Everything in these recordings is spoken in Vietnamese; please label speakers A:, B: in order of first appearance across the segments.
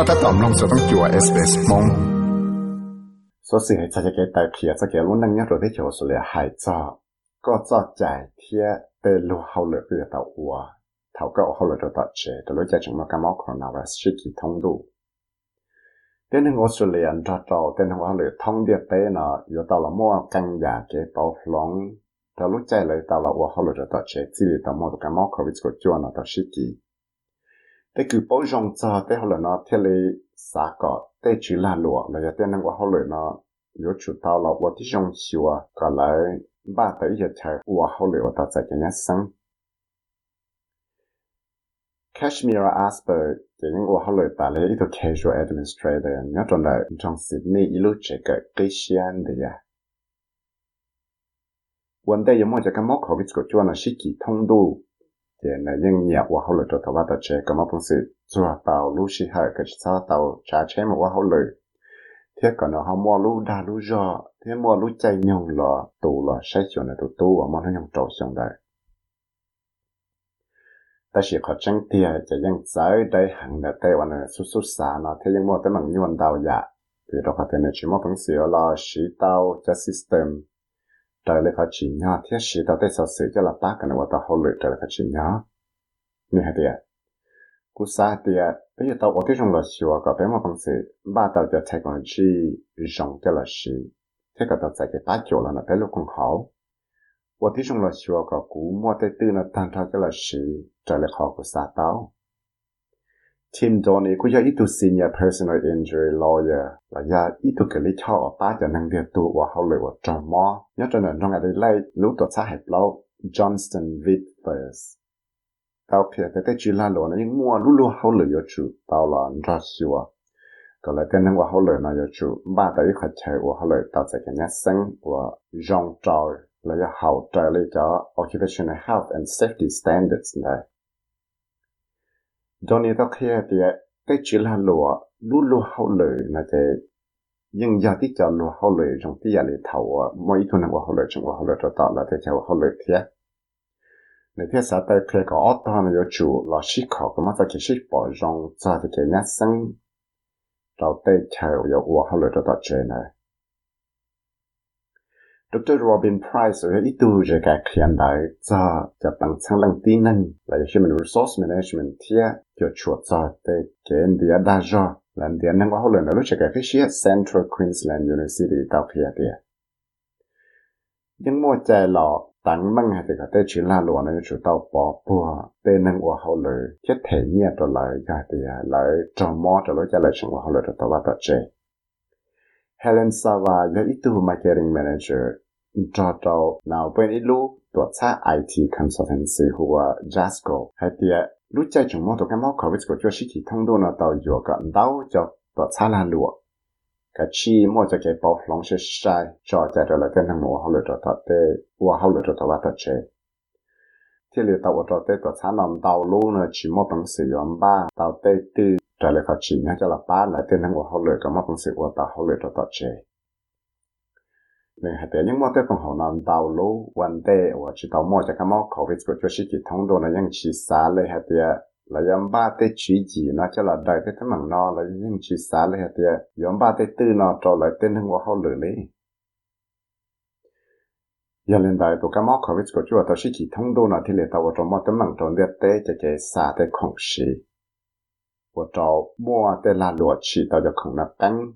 A: 覺得當龍就當做 SBS 夢。所以係七隻嘅大片，即
B: 係我能一路啲做出嚟係做，個做在天的路後來遇到我，頭個後來就到這，到了這種嘅貓可能係失去通路。但係我出嚟人就到，但係我嚟通啲地呢，又到了麼更加嘅暴龍，到了這裡到了我後來就到這，這裡到麼嘅貓可能就轉了到失去。Tàu cái của cứ bảo rong cho tế hậu nó là giờ nó yếu chủ là tí à. Lại, ba sáng Kashmir Asper chỉ những ua hậu lực tại lấy ít casual administrator. Nhớ trong đời, trong Sydney ilu chế cái cái xiên đấy à. Vấn đề giống như cái mốc covid của chúa là sĩ kỳ thông đủ À, thì là những nhà ua hậu lực cho thọ ba bắt chế có mốc phong sự cho tàu lu sĩ hai cái sao tàu trả chế một ua hậu lực thế còn nó họ mua lu đa lu do thế mua lu chạy nhung là tù là sai chuyện là tù tù mua nó nhung trâu xong đây. Ta chỉ có chân tiền chỉ những giới đây hàng là tây tây วัน này xuất xuất xả nó, thế nhưng mua tới bằng nhuận đào dạ thì đó có thể là chỉ mua bằng sự là sĩ tàu cho system trở lại khó chỉ nhỏ thiết sĩ đầu tay sở sử cho là bác cái này hỗ hậu lửa trở lại khó chỉ nhỏ như thế đấy cú sa thì bây giờ tao ở thế trong là sửa cả bé mà bằng sự ba tao cho thầy còn chi rộng cho là sĩ thế cả tao dạy cái ba chỗ là nó bé lúc còn hậu ở thế trong là sửa cả cú mua tay tư nó tan thao cho là sĩ trở lại khó của sa tao Tim Donnie ku ya itu senior personal injury lawyer. Là ya itu cái lý cho ở ba giờ năng địa tu và hậu lệ và trong mò. Nhớ cho nên trong ngày đây lấy lúc tổ xã hẹp lâu, Johnston Vitvers tao phía cái cái chuyện là lo nó những mua lúc lúc hậu lệ yo chủ tao là ra xua còn lại cái năng và hậu lệ nó yo chủ ba tới khách chơi và hậu lệ tao sẽ cái nhát sinh và rong trò là ya hậu trợ lý cho occupational health and safety standards này. Đó nên đó khi thì cái chỉ là lúa lúa lúa hậu lệ là thế nhưng giờ tí cho lúa hậu lệ trong tí giờ lệ thầu mỗi thứ nào hậu trong hậu lệ cho tạo là thế cho hậu lệ thế. Nếu thế sao tại khi có ở đó là chủ là sĩ khó cái mà ta chỉ sĩ bỏ trong cho cái nhát sinh đầu tây theo yêu hậu lệ cho tạo chế này. Dr. Robin Price ở ít tu về cả hiện đại cho cho bằng sang lăng tí năng. Là Human Resource Management thia, cho chuột cho để kiến địa đa do. Lần địa năng hóa lần lúc cái cái phía Central Queensland University tao phía địa nhưng mua chạy lọ tăng măng hay thì có thể chuyển là lụa này chủ tàu bỏ bùa. Tên năng hóa hậu lệ chết thể nhẹ rồi lại cái địa lại trò mò rồi lại chạy lời chẳng hóa hậu lệ rồi tàu bắt đầu chơi Helen Sava là ít tu marketing manager cho tàu nào, bên ít lúc tổ chức IT consultancy của Jasco. Hay thì lúc chạy chúng mua tổ cái mốc COVID của cho sĩ thị thông độ nó tàu dựa cả đau cho tổ chức là lụa. Cái chi mua cho cái bảo lòng sẽ sai, cho chạy rồi là tên hàng mua họ lựa cho thật tê. Và họ lựa cho thật bắt chế thì liệu tàu cho tê tổ chức nằm tàu luôn nữa chỉ mua bằng sử dụng ba, tàu tê tư trả lời phát triển cho là ba là tên hàng của họ lựa có mắt bằng sử của ta họ lựa cho ta chế nên hạt những món tết còn họ nằm tàu lú vấn đề và chỉ tàu mua cho cái món covid của cho sĩ chỉ thông đồ là những chỉ xả lấy hạt địa. Là yếm ba tết chỉ gì nó cho là đại tết thằng nó là những chỉ xả lấy hạt địa. Yếm ba tết tư nó cho lại tên hàng của họ lựa lấy giờ lên đại tụ cái món covid của chúa tàu sĩ thông đồ nó thì lấy tàu cho món tết mảng trong địa cho cái xả tết không sĩ. 我找 mua tết là lúa chỉ tàu cho không là bánh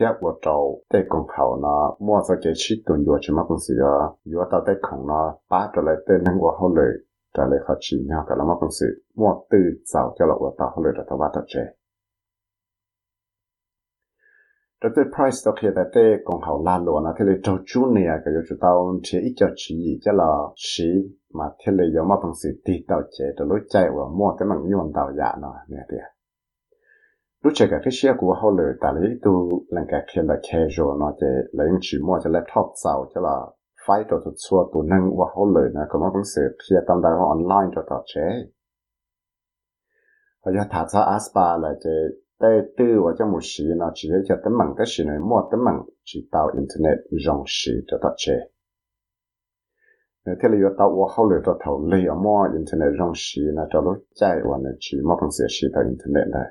B: thế của trâu tê công khẩu nó mua cho cái chi tuần vừa chỉ mà công sự đó vừa tao tê không nó ba trở lại tên năng của hậu lệ, trở lại khó chỉ nhau cả là mà công sự mua từ giàu cho là của tao hậu lệ là tao bắt đầu chơi 这对 price đó tại thế là chú này cái chỗ tao chỉ cho là mà thế là chơi lối mua cái nó chơi cái xe của họ lựa tại lấy tu lần cái kia là casual nó chỉ lấy chỉ mua cho laptop sau, cho là phải cho tụt xua tụ năng họ lựa nè có mà cũng kia tâm đại online cho tao chế. Và giờ thả ra aspa là chỉ tới tư và trong một sĩ nó chỉ để cho tấm mảng cái sĩ này mua tấm mảng chỉ tạo internet dòng sĩ cho ta chế thế là yo tạo và hậu lệ cho thầu lấy ở mua internet dòng sĩ là cho lúc chạy và nó chỉ mua bằng sửa sĩ tạo internet này.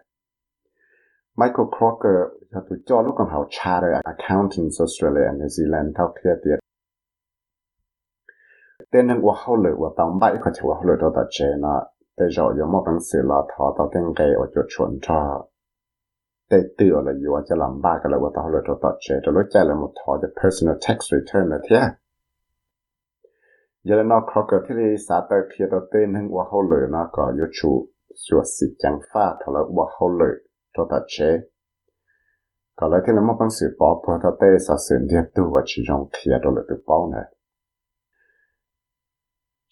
B: Michael Crocker cho tôi cho lúc còn học Charter Accountants Australia, New Zealand, thao kia tiệt. Tên nên và hậu lệ và tạo bãi có thể và hậu lệ cho ta chế nó. Tới rồi yo mua bằng sửa là thọ tạo tên gây và cho chuẩn cho าเขาเลยตัวตัดเจนะแต่เรายังไม่เป็นสื่อละทอต่อเต้นเกยว่าจุดชวนชอแต่เตือเลยอยู่ว่าจะลำบากกันเลยว่าต้องเลยตัวตัดเจจะรู้ใจเลยหมดทอจะ personal tax return นะเทียยันนอกครอกที่สาตเพียตัวเต้นนึงว่าเขาเลยนะก็ยุชูชัวสิจังฟ้า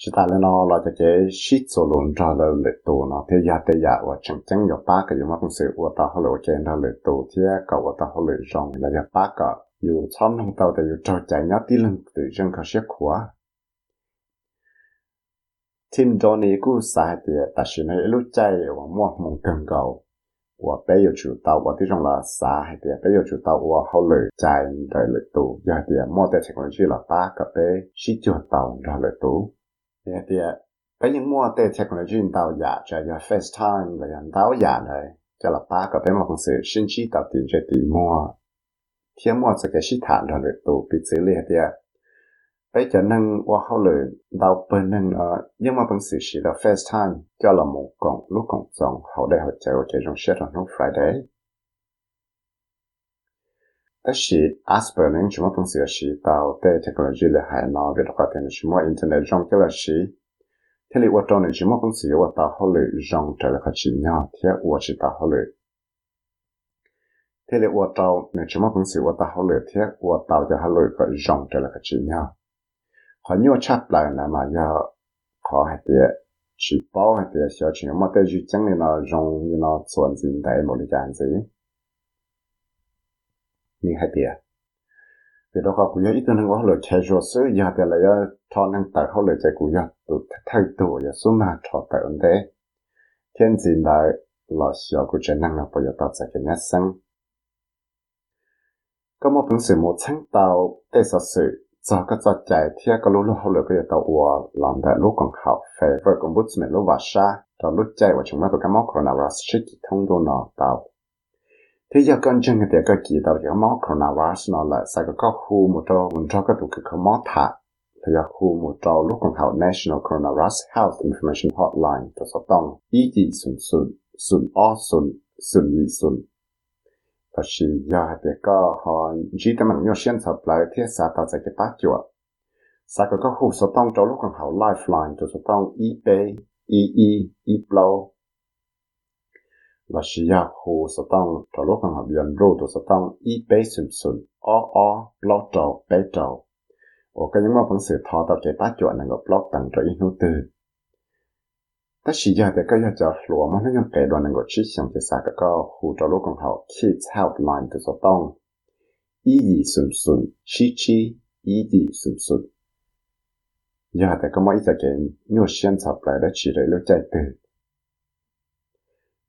B: Chỉ ta lên nó là cái shit số luôn ra là lệ tổ nó. Thế ya thế ya và chẳng chẳng có ba cái mà cũng sẽ của ta họ lệ trên ra lệ tổ thế cả của ta họ lệ rong là ya ba cái yêu chăm không tao thì yêu cho chạy nhát tí lần từ chân có sẽ khóa Tim Donny cũng sai thì ta chỉ nói lúc chạy và mua mong cần cầu và bây giờ chủ tàu. Và tí trong là sai thì bây giờ chủ tàu và họ lệ chạy ra lệ tổ ya thì mua cái technology là ba cái bé shit cho tàu ra lệ tổ thì thì bây giờ mua tệ technology tàu giả cho giờ FaceTime là yan tàu giả này, cho là ba cái bên mà công sự sinh chi tàu tiền cho tiền mua. Thiên mua sẽ cái sĩ thản rồi được tụ bị xử lý thì ờ, bây giờ nâng qua hậu lửa đào bên nâng ở nhưng mà công sự chỉ là FaceTime cho là một cộng lúc cộng dòng hậu đây họ chạy chạy trong set on Friday. تشي اسبرلين شما تنسي شي تاو تي تكنولوجي اللي هاي نا في لغتين شما انترنت جون كلا شي تلي وطون شما تنسي وطا هولي جون تلقى شي نيا تيا وشي تا هولي tele wa tao ne chuma kun si wa ta ho le thia wa tao ja ha loi ko jong te la ka chi nya. Kha nyo chat la na ma ya kha ha te chi pao ha te xia chi ma te ji chang le na jong ni na chuan zin dai e mo le jan zi mình hay tiền vì đó có cũng nhớ, ít hơn quá lời chạy rồi sứ giờ thì là giờ cho năng tờ không lời chạy cũng nhớ. Tụ thay tụ giờ số mà cho tờ ổn thế. Thiên diện đại là sợ của chạy năng là bây giờ tạo ra cái nhất sinh có một phần sự một sáng tạo để sở sự cho các cho chạy theo cái lối lúc hậu lời cái giờ tàu ủa làm đại lúc còn học phải với công bút mình lúc và xa. Rồi lúc chạy và chúng ta tụ cái móc nào là restrict thông đồ nào tạo thế giờ con chân cái cái kỳ đầu giờ mắc còn nào nó là sao cái có khu một trâu một trâu cái tụ cái cái móc thả. Thế giờ khu một trâu lúc còn học National Coronavirus Health Information Hotline cho số tông ý chỉ SUN SUN SUN o SUN SUN gì sùn và chỉ giờ thì có họ chỉ tâm mình nhiều xuyên sập lại, thế sao tạo ra cái bát chuột sao cái có khu số tông trâu lúc còn học Lifeline cho số e e e eBlow la shia ho satang talo kang ha bian ro to satang e pe simpson, o o block tao pe tao o ka yang ma phang se tha ta ke pa cho na ga block tang tro i nu te ta shia de ka ya ja lo ma na yang ke do na ga chi xiang ke sa ka ka hu talo kang ha kids helpline to satang e e simpson, chi chi e e simpson. Ya ta ka ma i ta ke nyu xian cha pla da chi re lo chai te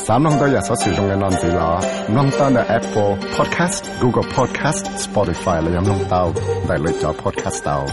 A: 三弄到日所使用嘅软件啦，弄到嘅 Apple Podcast、Google Podcast、Spotify 你有弄到，嚟嚟咗 Podcast 到。